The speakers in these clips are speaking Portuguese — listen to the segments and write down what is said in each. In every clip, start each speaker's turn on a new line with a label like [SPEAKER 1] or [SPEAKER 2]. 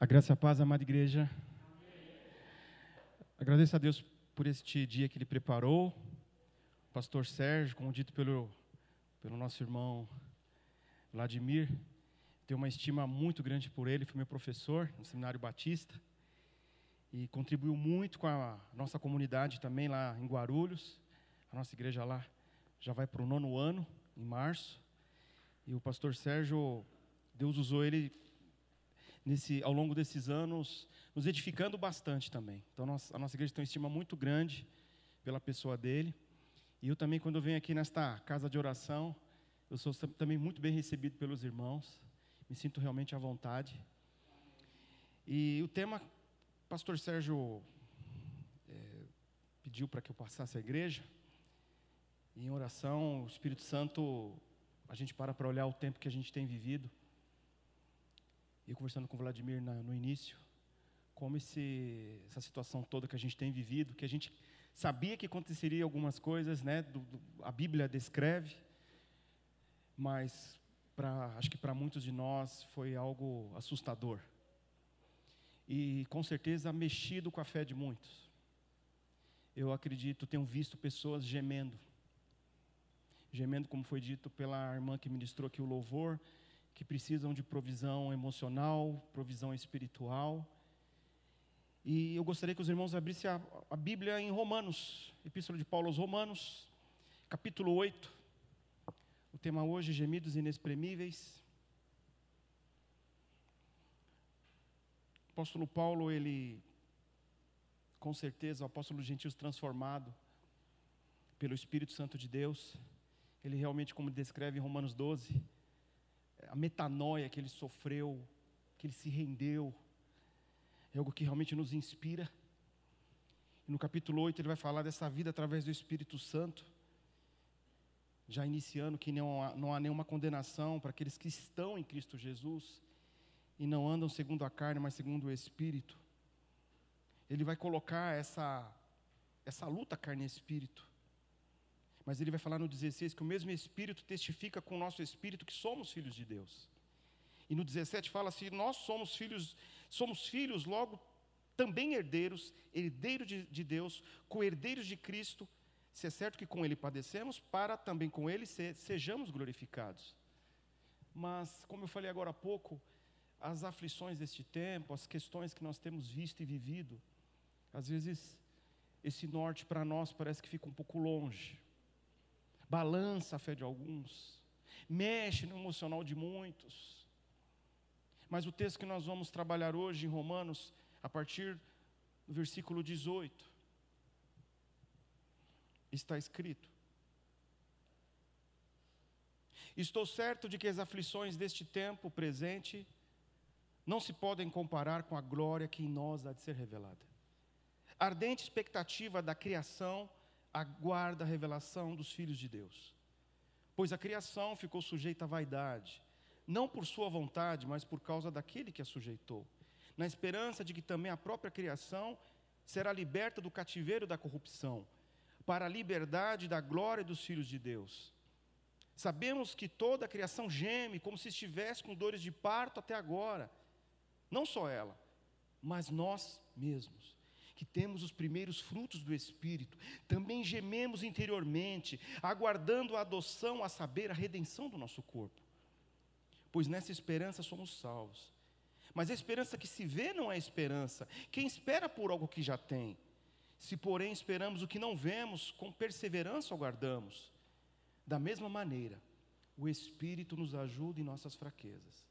[SPEAKER 1] A graça e a paz, amada igreja. Agradeço a Deus por este dia que Ele preparou. Pastor Sérgio, como dito pelo, pelo nosso irmão Vladimir, tenho uma estima muito grande por ele, foi meu professor no Seminário Batista e contribuiu muito com a nossa comunidade também lá em Guarulhos. A nossa igreja lá já vai para o nono ano, em março. E o pastor Sérgio, Deus usou ele nesse, ao longo desses anos, nos edificando bastante também. Então, nós, a nossa igreja tem uma estima muito grande pela pessoa dele. E eu também, quando eu venho aqui nesta casa de oração, eu sou também muito bem recebido pelos irmãos. Me sinto realmente à vontade. E o tema, pastor Sérgio é, pediu para que eu passasse à igreja. E em oração, o Espírito Santo, a gente para para olhar o tempo que a gente tem vivido. E conversando com o Vladimir na, no início, como esse, essa situação toda que a gente tem vivido, que a gente sabia que aconteceria algumas coisas, né? Do, do, a Bíblia descreve, mas pra, acho que para muitos de nós foi algo assustador. E com certeza mexido com a fé de muitos. Eu acredito, tenho visto pessoas gemendo. Gemendo, como foi dito pela irmã que ministrou aqui o louvor, que precisam de provisão emocional, provisão espiritual. E eu gostaria que os irmãos abrissem a, a Bíblia em Romanos, Epístola de Paulo aos Romanos, capítulo 8. O tema hoje, gemidos inexprimíveis. O apóstolo Paulo, ele, com certeza, o apóstolo gentios transformado pelo Espírito Santo de Deus, ele realmente, como descreve em Romanos 12, a metanoia que ele sofreu, que ele se rendeu, é algo que realmente nos inspira. E no capítulo 8 ele vai falar dessa vida através do Espírito Santo já iniciando que não há, não há nenhuma condenação para aqueles que estão em Cristo Jesus e não andam segundo a carne, mas segundo o Espírito. Ele vai colocar essa, essa luta carne e espírito. Mas ele vai falar no 16 que o mesmo Espírito testifica com o nosso Espírito que somos filhos de Deus. E no 17 fala assim: nós somos filhos, somos filhos, logo também herdeiros, herdeiros de, de Deus, co-herdeiros de Cristo, se é certo que com Ele padecemos, para também com Ele se, sejamos glorificados. Mas, como eu falei agora há pouco, as aflições deste tempo, as questões que nós temos visto e vivido, às vezes esse norte para nós parece que fica um pouco longe, balança a fé de alguns, mexe no emocional de muitos. Mas o texto que nós vamos trabalhar hoje em Romanos, a partir do versículo 18, está escrito. Estou certo de que as aflições deste tempo presente não se podem comparar com a glória que em nós há de ser revelada. A ardente expectativa da criação aguarda a revelação dos filhos de Deus. Pois a criação ficou sujeita à vaidade, não por sua vontade, mas por causa daquele que a sujeitou, na esperança de que também a própria criação será liberta do cativeiro da corrupção para a liberdade da glória dos filhos de Deus. Sabemos que toda a criação geme como se estivesse com dores de parto até agora. Não só ela, mas nós mesmos, que temos os primeiros frutos do Espírito, também gememos interiormente, aguardando a adoção, a saber, a redenção do nosso corpo. Pois nessa esperança somos salvos. Mas a esperança que se vê não é esperança. Quem espera por algo que já tem? Se, porém, esperamos o que não vemos, com perseverança aguardamos. Da mesma maneira, o Espírito nos ajuda em nossas fraquezas.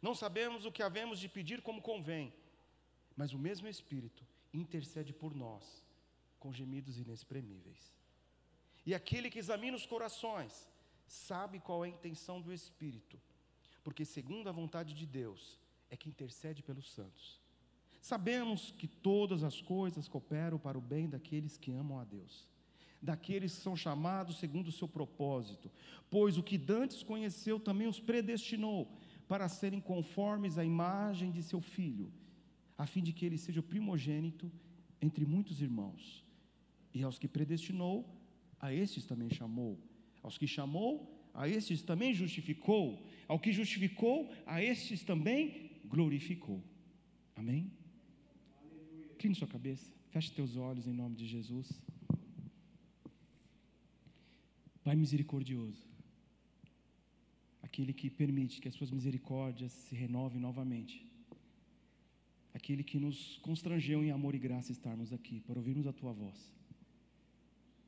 [SPEAKER 1] Não sabemos o que havemos de pedir como convém, mas o mesmo Espírito intercede por nós com gemidos inexprimíveis. E aquele que examina os corações sabe qual é a intenção do Espírito, porque, segundo a vontade de Deus, é que intercede pelos santos. Sabemos que todas as coisas cooperam para o bem daqueles que amam a Deus, daqueles que são chamados segundo o seu propósito, pois o que dantes conheceu também os predestinou para serem conformes à imagem de seu filho, a fim de que ele seja o primogênito entre muitos irmãos. E aos que predestinou, a estes também chamou. Aos que chamou, a estes também justificou. Ao que justificou, a estes também glorificou. Amém? Crie sua cabeça, feche teus olhos em nome de Jesus. Pai misericordioso, aquele que permite que as suas misericórdias se renovem novamente, aquele que nos constrangeu em amor e graça estarmos aqui para ouvirmos a tua voz.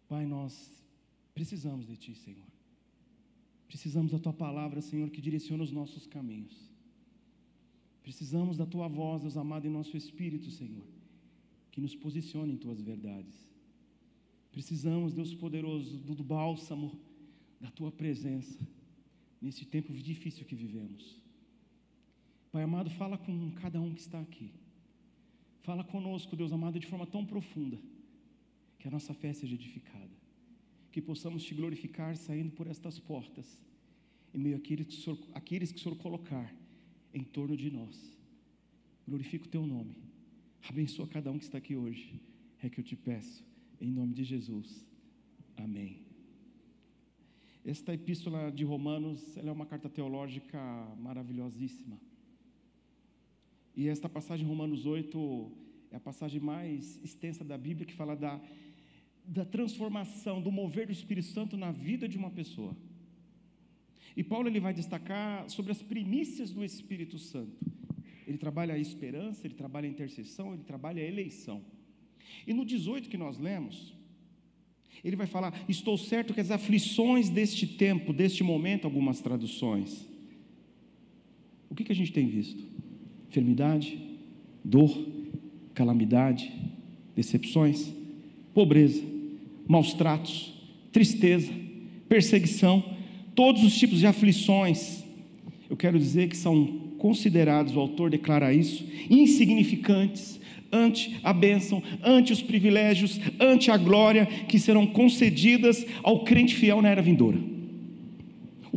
[SPEAKER 1] Pai, nós precisamos de ti, Senhor. Precisamos da tua palavra, Senhor, que direciona os nossos caminhos. Precisamos da tua voz, Deus amado, em nosso espírito, Senhor, que nos posicione em tuas verdades. Precisamos, Deus poderoso, do, do bálsamo da tua presença nesse tempo difícil que vivemos. Pai amado, fala com cada um que está aqui. Fala conosco, Deus amado, de forma tão profunda, que a nossa fé seja edificada. Que possamos te glorificar saindo por estas portas, em meio àqueles que o Senhor, que o Senhor colocar em torno de nós. Glorifica o teu nome. Abençoa cada um que está aqui hoje. É que eu te peço, em nome de Jesus. Amém. Esta epístola de Romanos, ela é uma carta teológica maravilhosíssima. E esta passagem, Romanos 8, é a passagem mais extensa da Bíblia que fala da, da transformação, do mover do Espírito Santo na vida de uma pessoa. E Paulo ele vai destacar sobre as primícias do Espírito Santo. Ele trabalha a esperança, ele trabalha a intercessão, ele trabalha a eleição. E no 18 que nós lemos, ele vai falar: Estou certo que as aflições deste tempo, deste momento, algumas traduções. O que, que a gente tem visto? Enfermidade, dor, calamidade, decepções, pobreza, maus tratos, tristeza, perseguição todos os tipos de aflições, eu quero dizer que são considerados, o autor declara isso, insignificantes ante a bênção, ante os privilégios, ante a glória que serão concedidas ao crente fiel na era vindoura.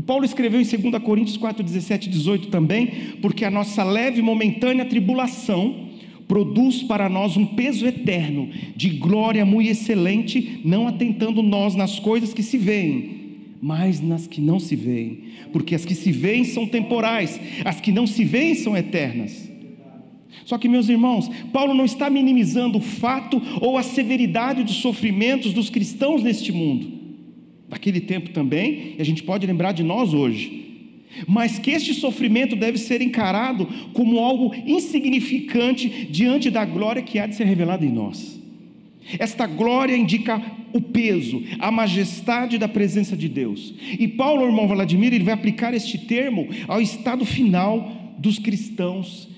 [SPEAKER 1] O Paulo escreveu em 2 Coríntios 4, 17 e 18 também, porque a nossa leve e momentânea tribulação produz para nós um peso eterno de glória muito excelente, não atentando nós nas coisas que se veem, mas nas que não se veem, porque as que se veem são temporais, as que não se veem são eternas. Só que, meus irmãos, Paulo não está minimizando o fato ou a severidade dos sofrimentos dos cristãos neste mundo, daquele tempo também, e a gente pode lembrar de nós hoje, mas que este sofrimento deve ser encarado como algo insignificante diante da glória que há de ser revelada em nós. Esta glória indica o peso, a majestade da presença de Deus. E Paulo, irmão Vladimir, ele vai aplicar este termo ao estado final dos cristãos,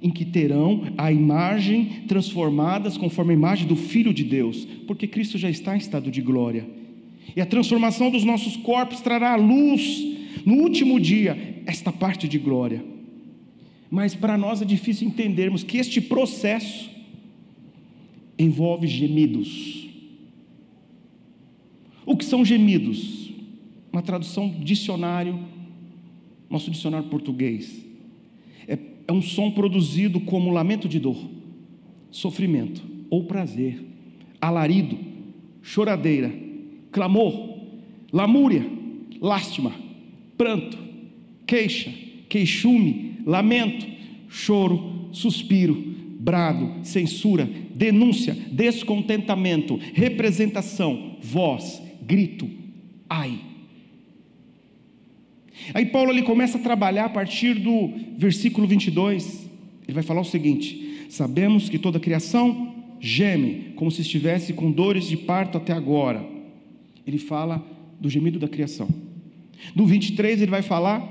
[SPEAKER 1] em que terão a imagem transformadas conforme a imagem do Filho de Deus, porque Cristo já está em estado de glória. E a transformação dos nossos corpos trará à luz, no último dia, esta parte de glória. Mas para nós é difícil entendermos que este processo envolve gemidos. O que são gemidos? Uma tradução dicionário, nosso dicionário português. É, é um som produzido como lamento de dor, sofrimento ou prazer, alarido, choradeira, clamor, lamúria, lástima, pranto, queixa, queixume, lamento, choro, suspiro, brado, censura, denúncia, descontentamento, representação, voz, grito, ai. Aí Paulo ele começa a trabalhar a partir do versículo 22. Ele vai falar o seguinte: Sabemos que toda a criação geme, como se estivesse com dores de parto até agora. Ele fala do gemido da criação. No 23 ele vai falar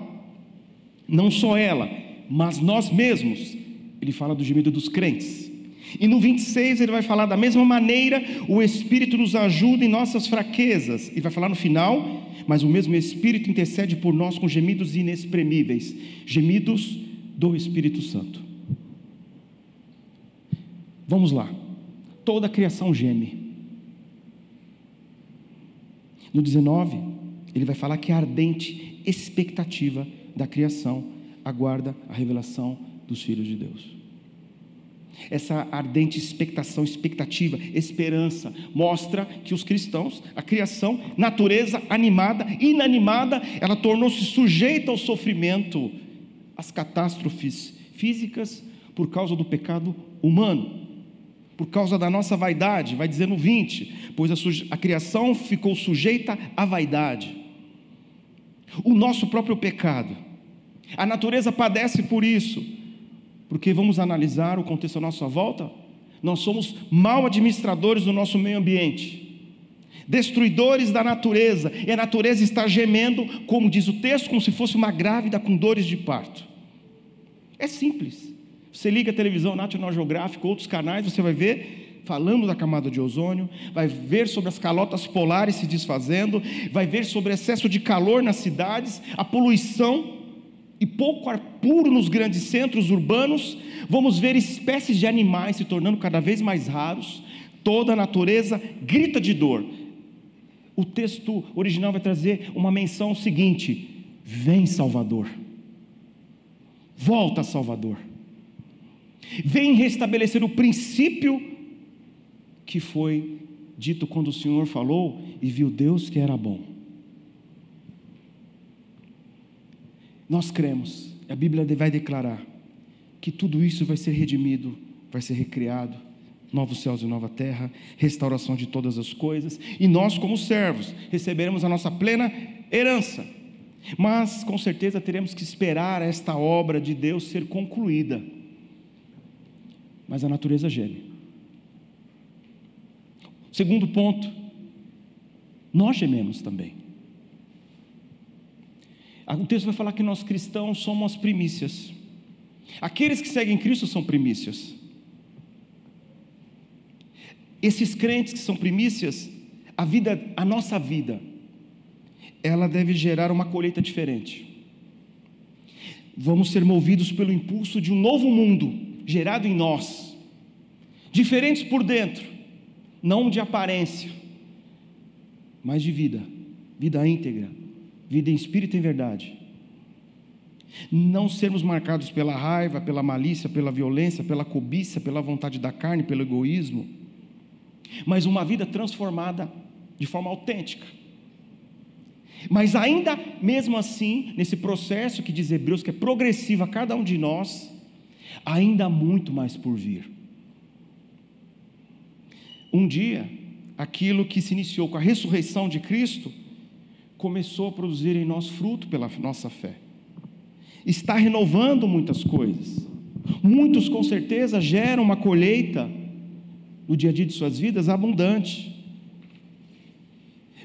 [SPEAKER 1] não só ela, mas nós mesmos. Ele fala do gemido dos crentes. E no 26 ele vai falar da mesma maneira, o Espírito nos ajuda em nossas fraquezas. E vai falar no final, mas o mesmo Espírito intercede por nós com gemidos inexprimíveis gemidos do Espírito Santo. Vamos lá. Toda a criação geme. No 19, ele vai falar que a ardente expectativa da criação aguarda a revelação dos filhos de Deus. Essa ardente expectação, expectativa, esperança, mostra que os cristãos, a criação, natureza animada, inanimada, ela tornou-se sujeita ao sofrimento, às catástrofes físicas, por causa do pecado humano, por causa da nossa vaidade, vai dizer no 20, pois a, a criação ficou sujeita à vaidade. O nosso próprio pecado, a natureza padece por isso, porque vamos analisar o contexto à nossa volta, nós somos mal administradores do nosso meio ambiente destruidores da natureza, e a natureza está gemendo, como diz o texto, como se fosse uma grávida com dores de parto. É simples. Você liga a televisão National Geographic, outros canais, você vai ver falando da camada de ozônio, vai ver sobre as calotas polares se desfazendo, vai ver sobre excesso de calor nas cidades, a poluição e pouco ar puro nos grandes centros urbanos, vamos ver espécies de animais se tornando cada vez mais raros, toda a natureza grita de dor, o texto original vai trazer uma menção seguinte: Vem, Salvador. Volta, Salvador. Vem restabelecer o princípio que foi dito quando o Senhor falou e viu Deus que era bom. Nós cremos, a Bíblia vai declarar que tudo isso vai ser redimido, vai ser recriado novos céus e nova terra, restauração de todas as coisas, e nós, como servos, receberemos a nossa plena herança. Mas, com certeza, teremos que esperar esta obra de Deus ser concluída. Mas a natureza geme. Segundo ponto, nós gememos também. O texto vai falar que nós cristãos somos as primícias. Aqueles que seguem Cristo são primícias. Esses crentes que são primícias, a vida, a nossa vida, ela deve gerar uma colheita diferente. Vamos ser movidos pelo impulso de um novo mundo gerado em nós, diferentes por dentro, não de aparência, mas de vida, vida íntegra, vida em espírito e em verdade. Não sermos marcados pela raiva, pela malícia, pela violência, pela cobiça, pela vontade da carne, pelo egoísmo mas uma vida transformada de forma autêntica. Mas ainda mesmo assim, nesse processo que diz Hebreus que é progressivo a cada um de nós, ainda há muito mais por vir. Um dia, aquilo que se iniciou com a ressurreição de Cristo, começou a produzir em nós fruto pela nossa fé. Está renovando muitas coisas. Muitos com certeza geram uma colheita no dia a dia de suas vidas abundante.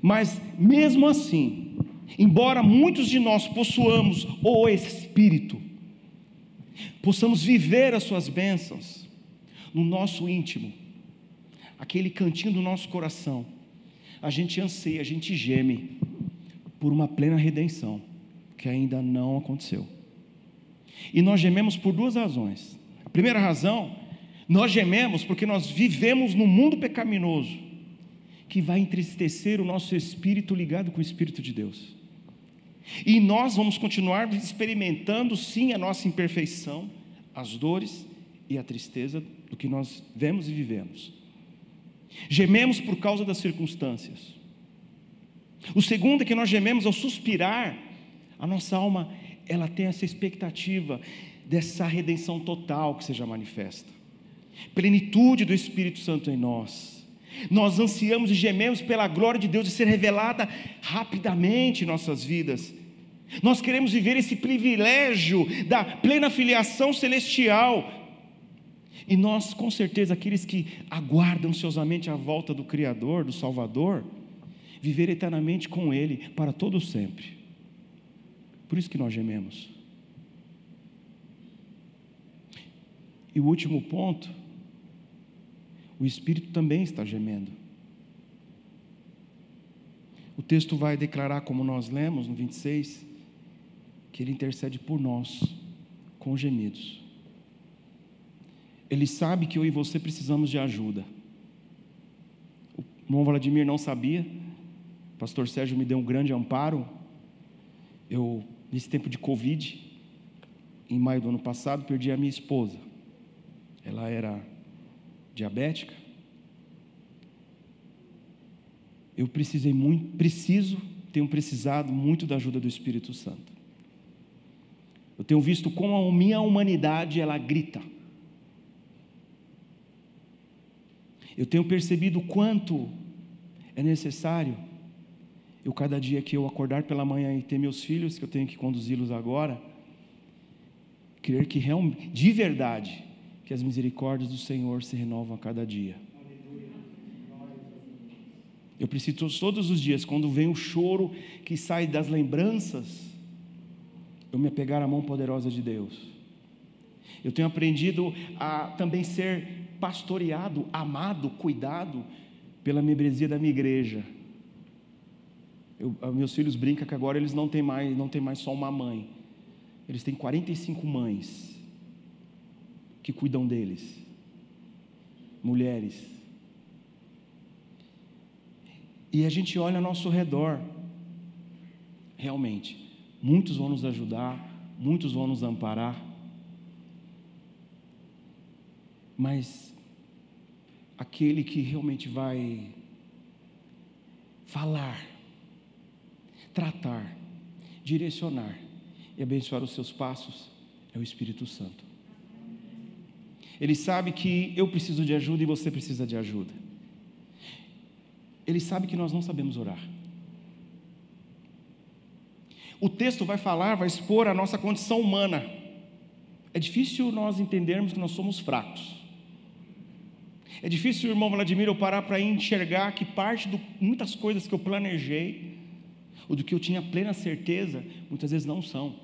[SPEAKER 1] Mas mesmo assim, embora muitos de nós possuamos o Espírito, possamos viver as suas bênçãos no nosso íntimo, aquele cantinho do nosso coração, a gente anseia, a gente geme por uma plena redenção que ainda não aconteceu. E nós gememos por duas razões. A primeira razão nós gememos porque nós vivemos num mundo pecaminoso que vai entristecer o nosso espírito ligado com o Espírito de Deus. E nós vamos continuar experimentando sim a nossa imperfeição, as dores e a tristeza do que nós vemos e vivemos. Gememos por causa das circunstâncias. O segundo é que nós gememos ao suspirar, a nossa alma, ela tem essa expectativa dessa redenção total que seja manifesta plenitude do Espírito Santo em nós. Nós ansiamos e gememos pela glória de Deus de ser revelada rapidamente em nossas vidas. Nós queremos viver esse privilégio da plena filiação celestial. E nós, com certeza, aqueles que aguardam ansiosamente a volta do Criador, do Salvador, viver eternamente com Ele para todo sempre. Por isso que nós gememos. E o último ponto o Espírito também está gemendo. O texto vai declarar, como nós lemos no 26, que Ele intercede por nós com gemidos. Ele sabe que eu e você precisamos de ajuda. O irmão Vladimir não sabia, o pastor Sérgio me deu um grande amparo. Eu, nesse tempo de Covid, em maio do ano passado, perdi a minha esposa. Ela era diabética. Eu precisei muito, preciso, tenho precisado muito da ajuda do Espírito Santo. Eu tenho visto como a minha humanidade ela grita. Eu tenho percebido quanto é necessário eu cada dia que eu acordar pela manhã e ter meus filhos que eu tenho que conduzi-los agora, crer que realmente, de verdade, que as misericórdias do Senhor se renovam a cada dia. Eu preciso todos os dias, quando vem o choro que sai das lembranças, eu me apegar à mão poderosa de Deus. Eu tenho aprendido a também ser pastoreado, amado, cuidado pela membresia da minha igreja. Eu, meus filhos brincam que agora eles não têm mais, não têm mais só uma mãe. Eles têm 45 mães que cuidam deles. Mulheres. E a gente olha ao nosso redor. Realmente, muitos vão nos ajudar, muitos vão nos amparar. Mas aquele que realmente vai falar, tratar, direcionar e abençoar os seus passos é o Espírito Santo. Ele sabe que eu preciso de ajuda e você precisa de ajuda. Ele sabe que nós não sabemos orar. O texto vai falar, vai expor a nossa condição humana. É difícil nós entendermos que nós somos fracos. É difícil, irmão Vladimir, eu parar para enxergar que parte de muitas coisas que eu planejei, ou do que eu tinha plena certeza, muitas vezes não são.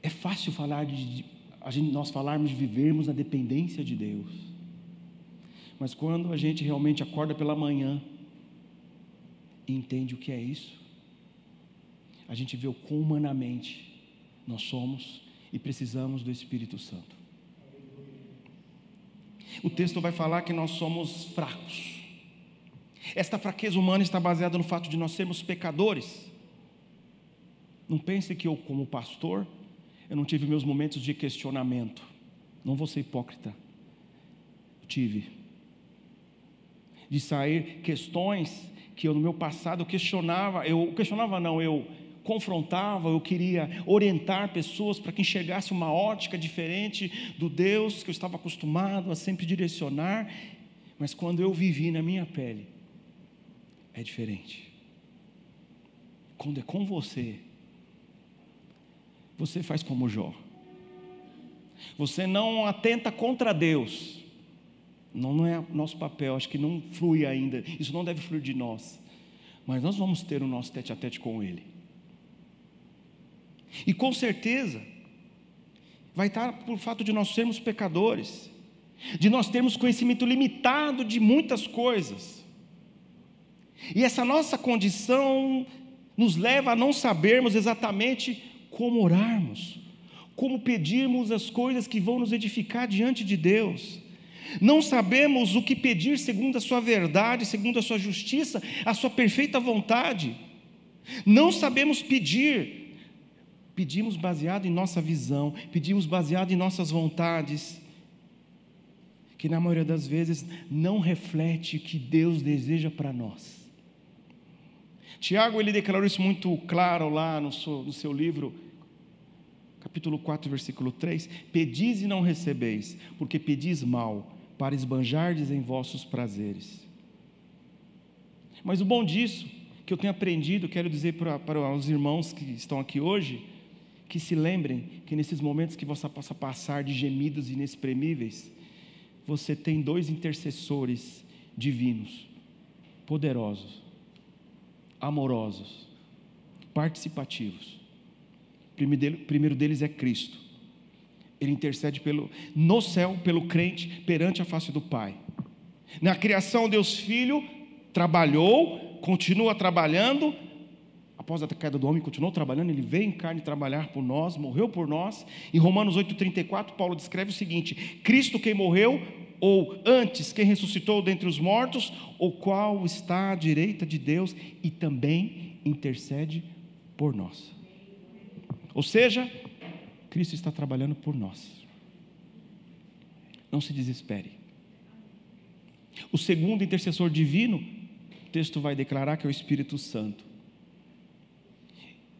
[SPEAKER 1] É fácil falar de, de nós falarmos de vivermos na dependência de Deus. Mas quando a gente realmente acorda pela manhã e entende o que é isso, a gente vê o quão humanamente nós somos e precisamos do Espírito Santo. O texto vai falar que nós somos fracos. Esta fraqueza humana está baseada no fato de nós sermos pecadores. Não pense que eu, como pastor, eu não tive meus momentos de questionamento. Não vou ser hipócrita. Tive de sair questões que eu no meu passado questionava, eu questionava não, eu confrontava, eu queria orientar pessoas para que enxergasse uma ótica diferente do Deus que eu estava acostumado a sempre direcionar, mas quando eu vivi na minha pele, é diferente. Quando é com você, você faz como Jó. Você não atenta contra Deus, não, não é nosso papel, acho que não flui ainda, isso não deve fluir de nós. Mas nós vamos ter o nosso tete a tete com Ele. E com certeza, vai estar por fato de nós sermos pecadores, de nós termos conhecimento limitado de muitas coisas. E essa nossa condição nos leva a não sabermos exatamente como orarmos, como pedirmos as coisas que vão nos edificar diante de Deus. Não sabemos o que pedir segundo a sua verdade, segundo a sua justiça, a sua perfeita vontade. Não sabemos pedir. Pedimos baseado em nossa visão, pedimos baseado em nossas vontades, que na maioria das vezes não reflete o que Deus deseja para nós. Tiago ele declarou isso muito claro lá no seu, no seu livro, capítulo 4, versículo 3: Pedis e não recebeis, porque pedis mal, para esbanjardes em vossos prazeres. Mas o bom disso, que eu tenho aprendido, quero dizer para, para os irmãos que estão aqui hoje, que se lembrem que nesses momentos que você possa passar de gemidos inexprimíveis, você tem dois intercessores divinos, poderosos, amorosos, participativos. O primeiro deles é Cristo. Ele intercede pelo, no céu pelo crente perante a face do Pai. Na criação, Deus Filho trabalhou, continua trabalhando. Após a queda do homem, continuou trabalhando. Ele veio em carne trabalhar por nós, morreu por nós. Em Romanos 8,34, Paulo descreve o seguinte: Cristo quem morreu, ou antes quem ressuscitou dentre os mortos, o qual está à direita de Deus e também intercede por nós. Ou seja, Cristo está trabalhando por nós. Não se desespere. O segundo intercessor divino, o texto vai declarar que é o Espírito Santo.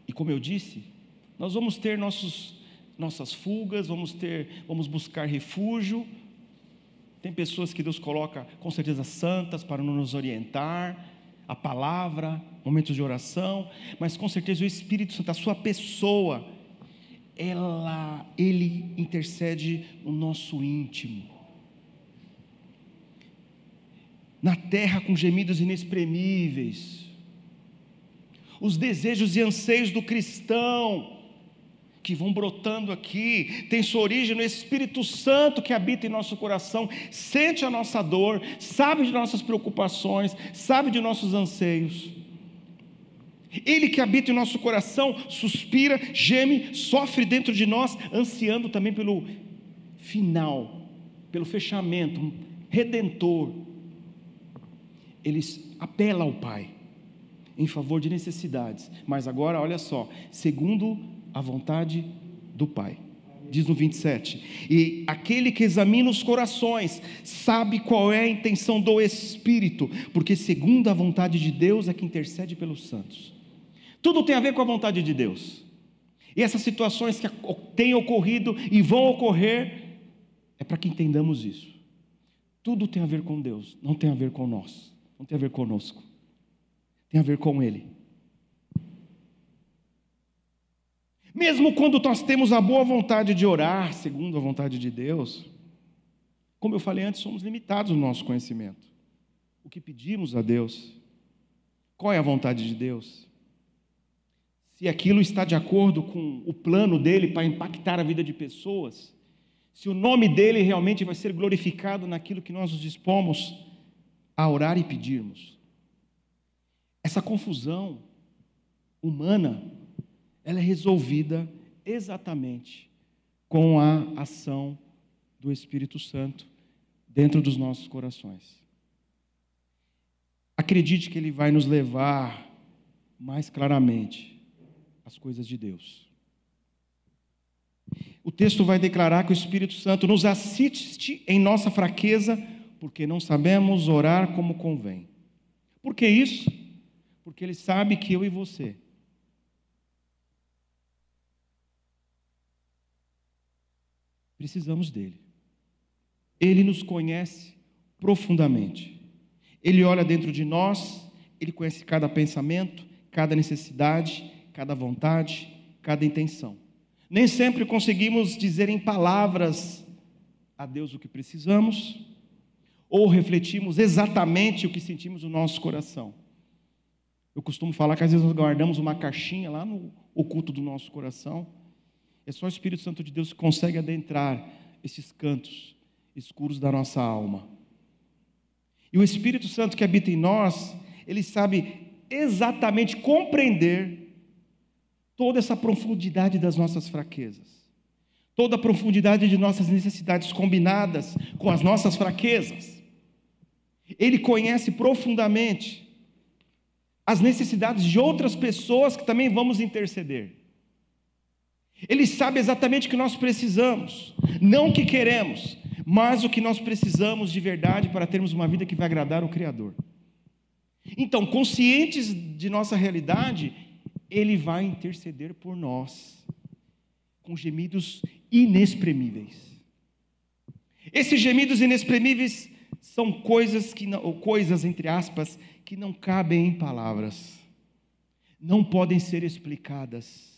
[SPEAKER 1] E como eu disse, nós vamos ter nossos, nossas fugas, vamos ter, vamos buscar refúgio, Tem pessoas que Deus coloca, com certeza, santas para nos orientar, a palavra, momentos de oração, mas com certeza o Espírito Santo, a sua pessoa, ela, ele intercede no nosso íntimo. Na terra com gemidos inexprimíveis. Os desejos e anseios do cristão que vão brotando aqui, tem sua origem no Espírito Santo que habita em nosso coração, sente a nossa dor, sabe de nossas preocupações, sabe de nossos anseios. Ele que habita em nosso coração, suspira, geme, sofre dentro de nós, ansiando também pelo final, pelo fechamento redentor. Ele apela ao Pai em favor de necessidades, mas agora olha só, segundo a vontade do Pai. Diz no 27: E aquele que examina os corações sabe qual é a intenção do Espírito, porque segundo a vontade de Deus é que intercede pelos santos. Tudo tem a ver com a vontade de Deus. E essas situações que têm ocorrido e vão ocorrer, é para que entendamos isso. Tudo tem a ver com Deus, não tem a ver com nós, não tem a ver conosco, tem a ver com Ele. Mesmo quando nós temos a boa vontade de orar, segundo a vontade de Deus, como eu falei antes, somos limitados no nosso conhecimento. O que pedimos a Deus? Qual é a vontade de Deus? Se aquilo está de acordo com o plano dele para impactar a vida de pessoas, se o nome dele realmente vai ser glorificado naquilo que nós nos dispomos a orar e pedirmos. Essa confusão humana ela é resolvida exatamente com a ação do Espírito Santo dentro dos nossos corações. Acredite que Ele vai nos levar mais claramente às coisas de Deus. O texto vai declarar que o Espírito Santo nos assiste em nossa fraqueza, porque não sabemos orar como convém. Por que isso? Porque Ele sabe que eu e você Precisamos dele. Ele nos conhece profundamente. Ele olha dentro de nós, ele conhece cada pensamento, cada necessidade, cada vontade, cada intenção. Nem sempre conseguimos dizer em palavras a Deus o que precisamos, ou refletimos exatamente o que sentimos no nosso coração. Eu costumo falar que às vezes nós guardamos uma caixinha lá no oculto do nosso coração é só o Espírito Santo de Deus que consegue adentrar esses cantos escuros da nossa alma. E o Espírito Santo que habita em nós, ele sabe exatamente compreender toda essa profundidade das nossas fraquezas, toda a profundidade de nossas necessidades combinadas com as nossas fraquezas. Ele conhece profundamente as necessidades de outras pessoas que também vamos interceder. Ele sabe exatamente o que nós precisamos, não o que queremos, mas o que nós precisamos de verdade para termos uma vida que vai agradar o Criador. Então, conscientes de nossa realidade, Ele vai interceder por nós, com gemidos inexprimíveis. Esses gemidos inexprimíveis são coisas que ou coisas entre aspas que não cabem em palavras, não podem ser explicadas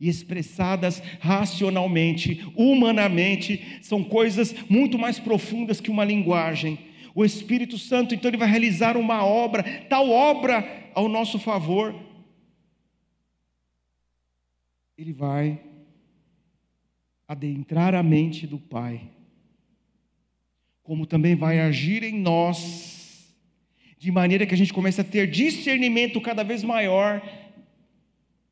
[SPEAKER 1] e expressadas racionalmente, humanamente, são coisas muito mais profundas que uma linguagem. O Espírito Santo, então, ele vai realizar uma obra, tal obra ao nosso favor. Ele vai adentrar a mente do Pai, como também vai agir em nós, de maneira que a gente comece a ter discernimento cada vez maior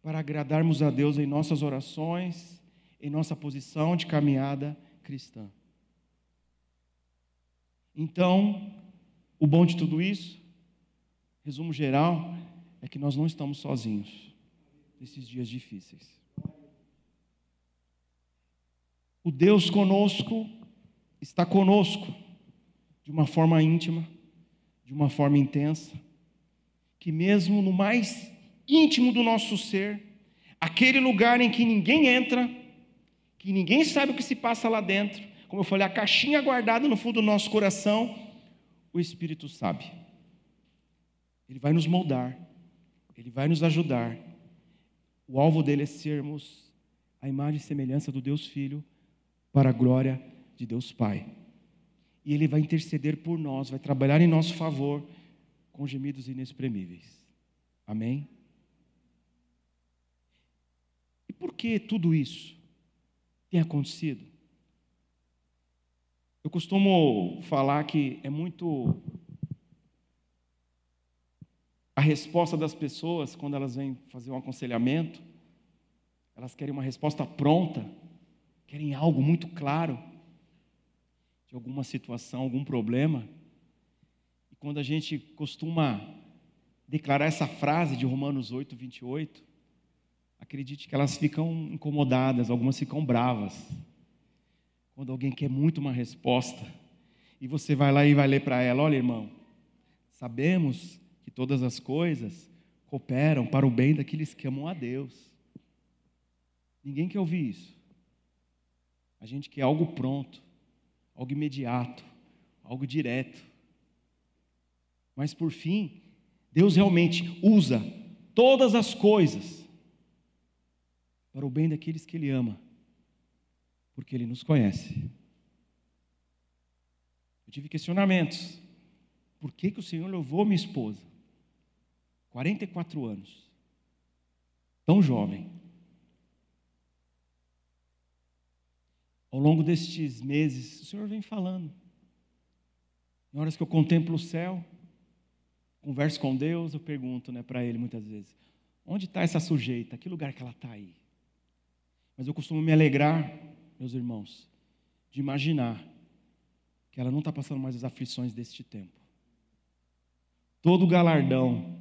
[SPEAKER 1] para agradarmos a Deus em nossas orações, em nossa posição de caminhada cristã. Então, o bom de tudo isso, resumo geral, é que nós não estamos sozinhos nesses dias difíceis. O Deus conosco está conosco de uma forma íntima, de uma forma intensa, que mesmo no mais íntimo do nosso ser, aquele lugar em que ninguém entra, que ninguém sabe o que se passa lá dentro, como eu falei, a caixinha guardada no fundo do nosso coração, o Espírito sabe. Ele vai nos moldar, ele vai nos ajudar. O alvo dele é sermos a imagem e semelhança do Deus Filho para a glória de Deus Pai. E ele vai interceder por nós, vai trabalhar em nosso favor com gemidos inexprimíveis. Amém? E por que tudo isso tem acontecido? Eu costumo falar que é muito a resposta das pessoas quando elas vêm fazer um aconselhamento, elas querem uma resposta pronta, querem algo muito claro de alguma situação, algum problema. E quando a gente costuma declarar essa frase de Romanos 8, 28, acredite que elas ficam incomodadas, algumas ficam bravas. Quando alguém quer muito uma resposta, e você vai lá e vai ler para ela: olha, irmão, sabemos que todas as coisas cooperam para o bem daqueles que amam a Deus. Ninguém quer ouvir isso. A gente quer algo pronto, algo imediato, algo direto. Mas por fim, Deus realmente usa todas as coisas para o bem daqueles que Ele ama, porque Ele nos conhece. Eu tive questionamentos. Por que, que o Senhor levou minha esposa? 44 anos, tão jovem. Ao longo destes meses, o Senhor vem falando. Em horas que eu contemplo o céu, converso com Deus, eu pergunto né, para Ele muitas vezes: onde está essa sujeita? Que lugar que ela está aí? Mas eu costumo me alegrar, meus irmãos, de imaginar que ela não está passando mais as aflições deste tempo. Todo o galardão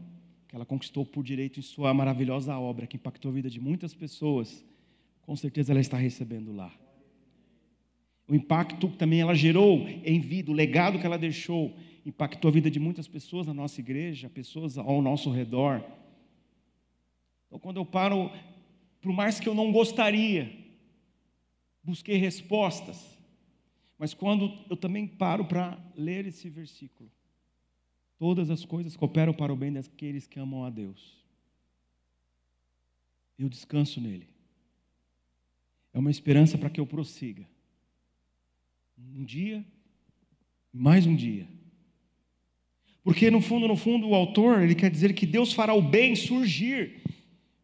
[SPEAKER 1] que ela conquistou por direito em sua maravilhosa obra, que impactou a vida de muitas pessoas, com certeza ela está recebendo lá. O impacto que também ela gerou em vida, o legado que ela deixou, impactou a vida de muitas pessoas na nossa igreja, pessoas ao nosso redor. Então, quando eu paro, por mais que eu não gostaria, busquei respostas, mas quando eu também paro para ler esse versículo, Todas as coisas cooperam para o bem daqueles que amam a Deus. Eu descanso nele. É uma esperança para que eu prossiga. Um dia, mais um dia. Porque no fundo, no fundo, o autor, ele quer dizer que Deus fará o bem surgir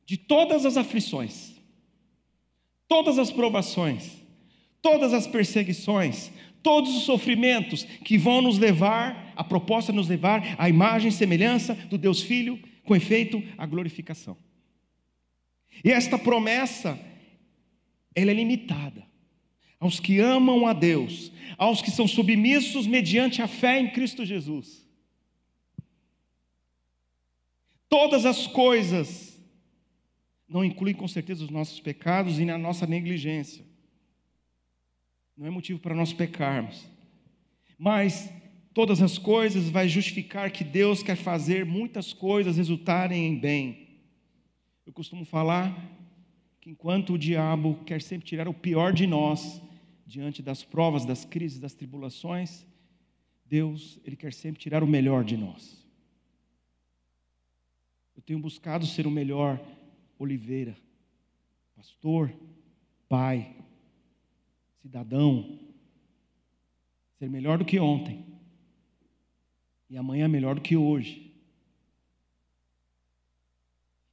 [SPEAKER 1] de todas as aflições, todas as provações, todas as perseguições, todos os sofrimentos que vão nos levar, a proposta é nos levar à imagem e semelhança do Deus Filho, com efeito, à glorificação. E esta promessa, ela é limitada aos que amam a Deus, aos que são submissos mediante a fé em Cristo Jesus. Todas as coisas não incluem com certeza os nossos pecados e a nossa negligência não é motivo para nós pecarmos. Mas todas as coisas vai justificar que Deus quer fazer muitas coisas resultarem em bem. Eu costumo falar que enquanto o diabo quer sempre tirar o pior de nós diante das provas, das crises, das tribulações, Deus, ele quer sempre tirar o melhor de nós. Eu tenho buscado ser o melhor Oliveira, pastor, pai, cidadão, ser melhor do que ontem, e amanhã melhor do que hoje.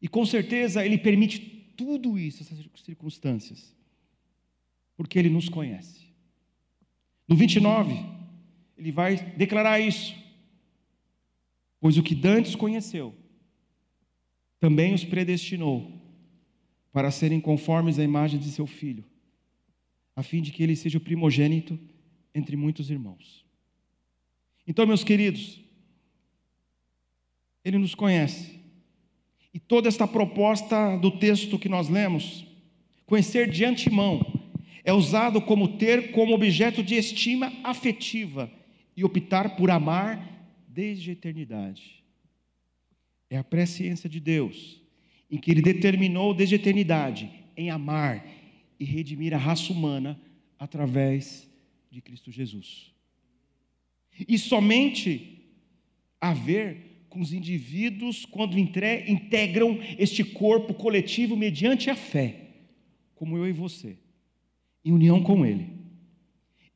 [SPEAKER 1] E com certeza Ele permite tudo isso, essas circunstâncias, porque Ele nos conhece. No 29, Ele vai declarar isso. Pois o que Dantes conheceu, também os predestinou para serem conformes à imagem de seu filho a fim de que ele seja o primogênito entre muitos irmãos. Então, meus queridos, ele nos conhece. E toda esta proposta do texto que nós lemos, conhecer de antemão, é usado como ter como objeto de estima afetiva e optar por amar desde a eternidade. É a presciência de Deus, em que Ele determinou desde a eternidade em amar e redimir a raça humana através de Cristo Jesus. E somente a ver com os indivíduos quando integram este corpo coletivo mediante a fé, como eu e você, em união com Ele.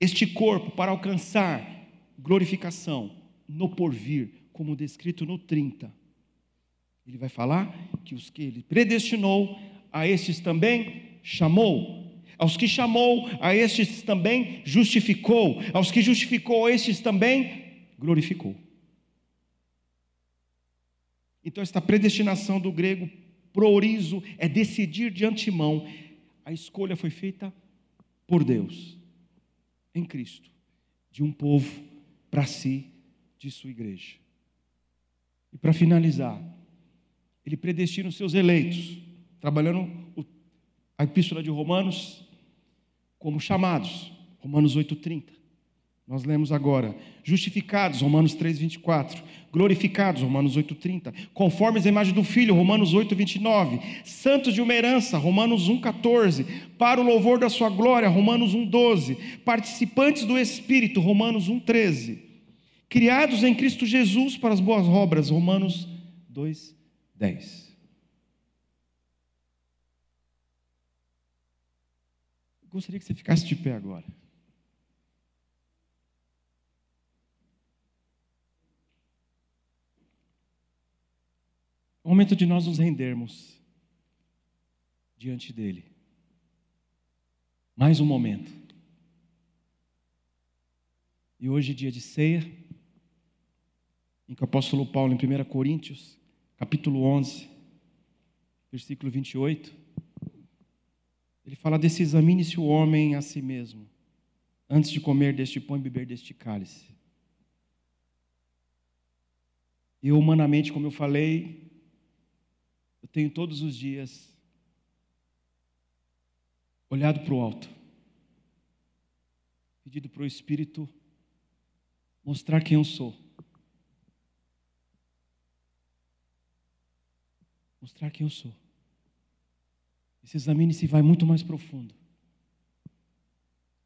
[SPEAKER 1] Este corpo para alcançar glorificação no porvir, como descrito no 30. Ele vai falar que os que ele predestinou, a estes também chamou. Aos que chamou, a estes também justificou. Aos que justificou, a estes também glorificou. Então, esta predestinação do grego proorizo é decidir de antemão. A escolha foi feita por Deus, em Cristo, de um povo para si, de sua igreja. E para finalizar, ele predestina os seus eleitos, trabalhando a epístola de Romanos como chamados, Romanos 8:30. Nós lemos agora, justificados, Romanos 3:24, glorificados, Romanos 8:30, conformes à imagem do Filho, Romanos 8:29, santos de uma herança, Romanos 1:14, para o louvor da sua glória, Romanos 1:12, participantes do Espírito, Romanos 1:13, criados em Cristo Jesus para as boas obras, Romanos 2:10. Gostaria que você ficasse de pé agora. É o momento de nós nos rendermos diante dEle. Mais um momento. E hoje, dia de ceia, em que o apóstolo Paulo, em 1 Coríntios, capítulo 11, versículo 28, ele fala desse examine-se o homem a si mesmo, antes de comer deste pão e beber deste cálice. Eu, humanamente, como eu falei, eu tenho todos os dias olhado para o alto, pedido para o Espírito mostrar quem eu sou. Mostrar quem eu sou. Esse examine se vai muito mais profundo.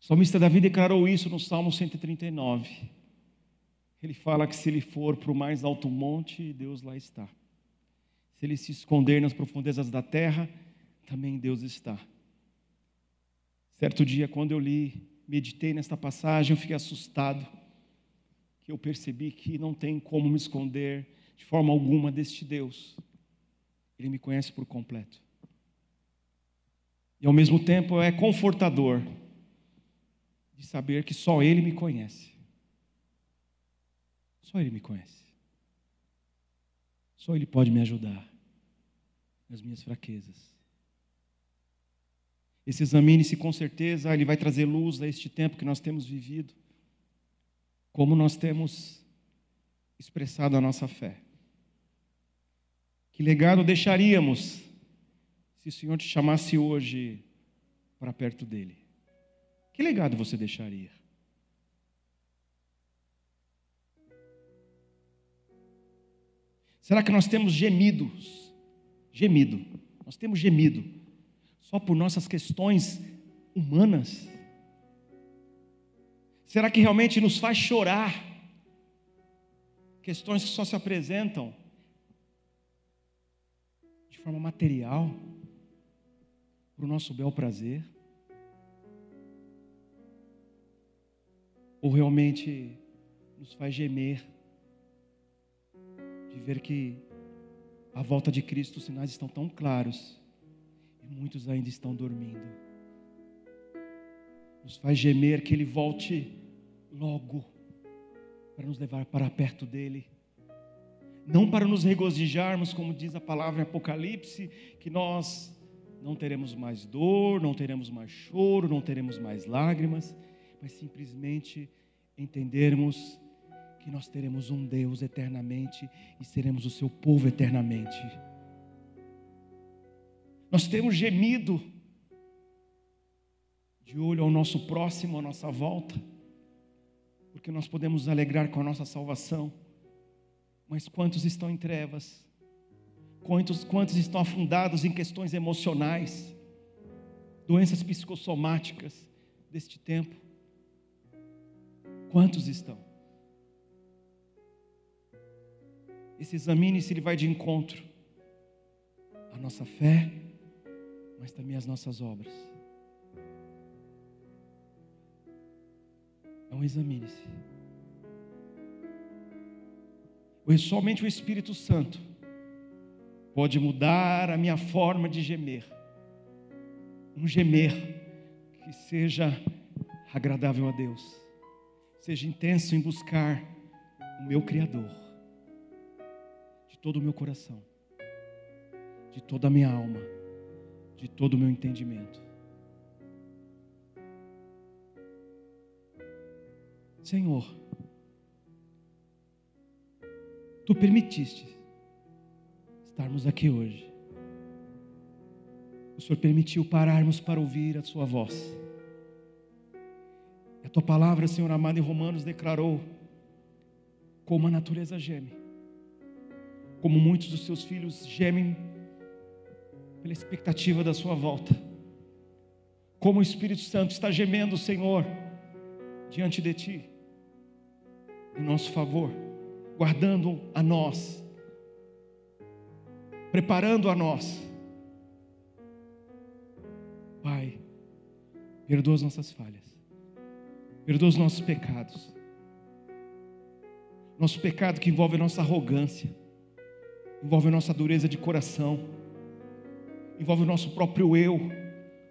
[SPEAKER 1] O salmista Davi declarou isso no Salmo 139. Ele fala que se ele for para o mais alto monte, Deus lá está. Se ele se esconder nas profundezas da terra, também Deus está. Certo dia, quando eu li, meditei nesta passagem, eu fiquei assustado, que eu percebi que não tem como me esconder de forma alguma deste Deus. Ele me conhece por completo. E ao mesmo tempo é confortador de saber que só Ele me conhece. Só Ele me conhece. Só Ele pode me ajudar nas minhas fraquezas. Esse examine-se com certeza, ele vai trazer luz a este tempo que nós temos vivido. Como nós temos expressado a nossa fé. Que legado deixaríamos se o Senhor te chamasse hoje para perto dele? Que legado você deixaria? Será que nós temos gemidos? Gemido. Nós temos gemido só por nossas questões humanas? Será que realmente nos faz chorar? Questões que só se apresentam forma material para o nosso bel prazer? Ou realmente nos faz gemer de ver que a volta de Cristo os sinais estão tão claros e muitos ainda estão dormindo? Nos faz gemer que Ele volte logo para nos levar para perto dEle não para nos regozijarmos, como diz a palavra em Apocalipse, que nós não teremos mais dor, não teremos mais choro, não teremos mais lágrimas, mas simplesmente entendermos que nós teremos um Deus eternamente e seremos o seu povo eternamente. Nós temos gemido de olho ao nosso próximo, à nossa volta, porque nós podemos alegrar com a nossa salvação, mas quantos estão em trevas? Quantos, quantos estão afundados em questões emocionais, doenças psicossomáticas deste tempo? Quantos estão? Esse examine se ele vai de encontro à nossa fé, mas também às nossas obras. Então examine-se. Somente o Espírito Santo pode mudar a minha forma de gemer. Um gemer que seja agradável a Deus, seja intenso em buscar o meu Criador, de todo o meu coração, de toda a minha alma, de todo o meu entendimento. Senhor, Tu permitiste estarmos aqui hoje. O Senhor permitiu pararmos para ouvir a Sua voz. A Tua palavra, Senhor amado, em Romanos declarou como a natureza geme, como muitos dos Seus filhos gemem pela expectativa da Sua volta, como o Espírito Santo está gemendo, Senhor, diante de Ti, em nosso favor guardando a nós, preparando a nós. Pai, perdoa as nossas falhas, perdoa os nossos pecados, nosso pecado que envolve a nossa arrogância, envolve a nossa dureza de coração, envolve o nosso próprio eu,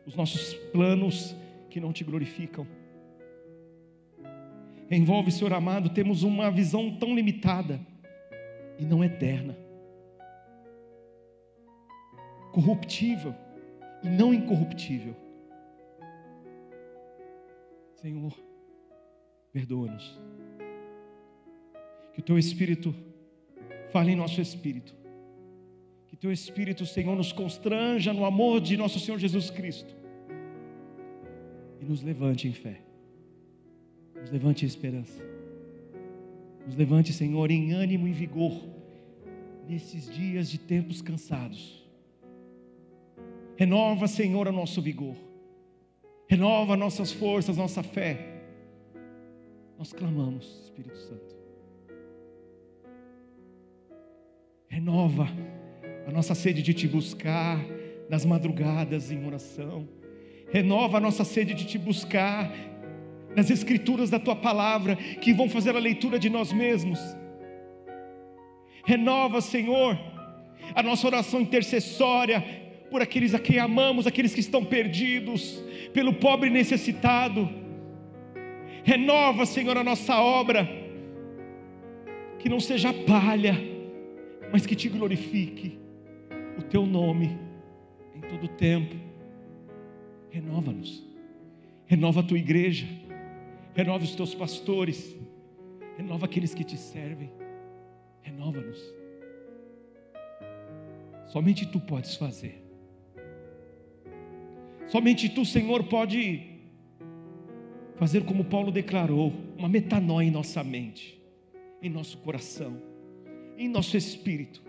[SPEAKER 1] os nossos planos que não te glorificam envolve, Senhor amado, temos uma visão tão limitada e não eterna, corruptível e não incorruptível. Senhor, perdoa-nos. Que o Teu Espírito fale em nosso espírito. Que Teu Espírito, Senhor, nos constranja no amor de nosso Senhor Jesus Cristo e nos levante em fé. Nos levante em esperança. Nos levante, Senhor, em ânimo e vigor nesses dias de tempos cansados. Renova, Senhor, o nosso vigor. Renova nossas forças, nossa fé. Nós clamamos, Espírito Santo. Renova a nossa sede de te buscar nas madrugadas em oração. Renova a nossa sede de te buscar nas escrituras da tua palavra, que vão fazer a leitura de nós mesmos. Renova, Senhor, a nossa oração intercessória por aqueles a quem amamos, aqueles que estão perdidos, pelo pobre necessitado. Renova, Senhor, a nossa obra, que não seja palha, mas que te glorifique o teu nome em todo o tempo. Renova-nos, renova a tua igreja renova os teus pastores, renova aqueles que te servem, renova-nos. Somente tu podes fazer. Somente tu, Senhor, pode fazer como Paulo declarou, uma metanoia em nossa mente, em nosso coração, em nosso espírito.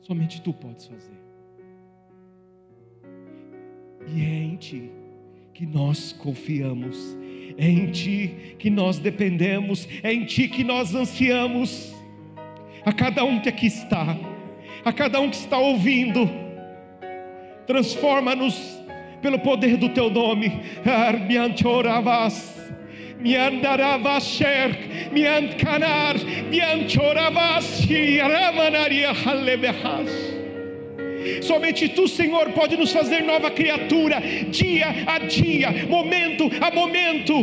[SPEAKER 1] Somente tu podes fazer. E é em ti que nós confiamos é em Ti que nós dependemos, é em Ti que nós ansiamos. A cada um que aqui está, a cada um que está ouvindo, transforma-nos pelo poder do Teu nome. Miandaravasher, Miancanar, Mianchoravasi, Ramanaria Halebehas. Somente tu, Senhor, pode nos fazer nova criatura, dia a dia, momento a momento.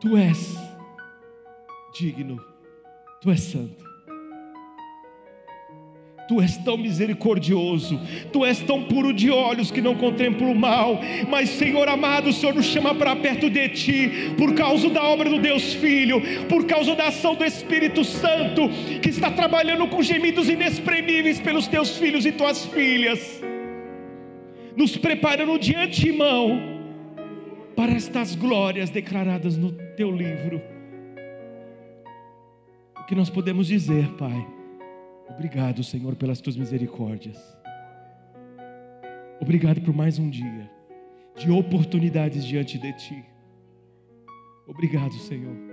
[SPEAKER 1] Tu és digno, tu és santo. Tu és tão misericordioso, Tu és tão puro de olhos que não contempla o mal, mas Senhor amado, o Senhor nos chama para perto de Ti, por causa da obra do Deus Filho, por causa da ação do Espírito Santo, que está trabalhando com gemidos inexprimíveis pelos Teus filhos e Tuas filhas, nos preparando de antemão para estas glórias declaradas no Teu livro. O que nós podemos dizer, Pai? Obrigado, Senhor, pelas tuas misericórdias. Obrigado por mais um dia de oportunidades diante de Ti. Obrigado, Senhor.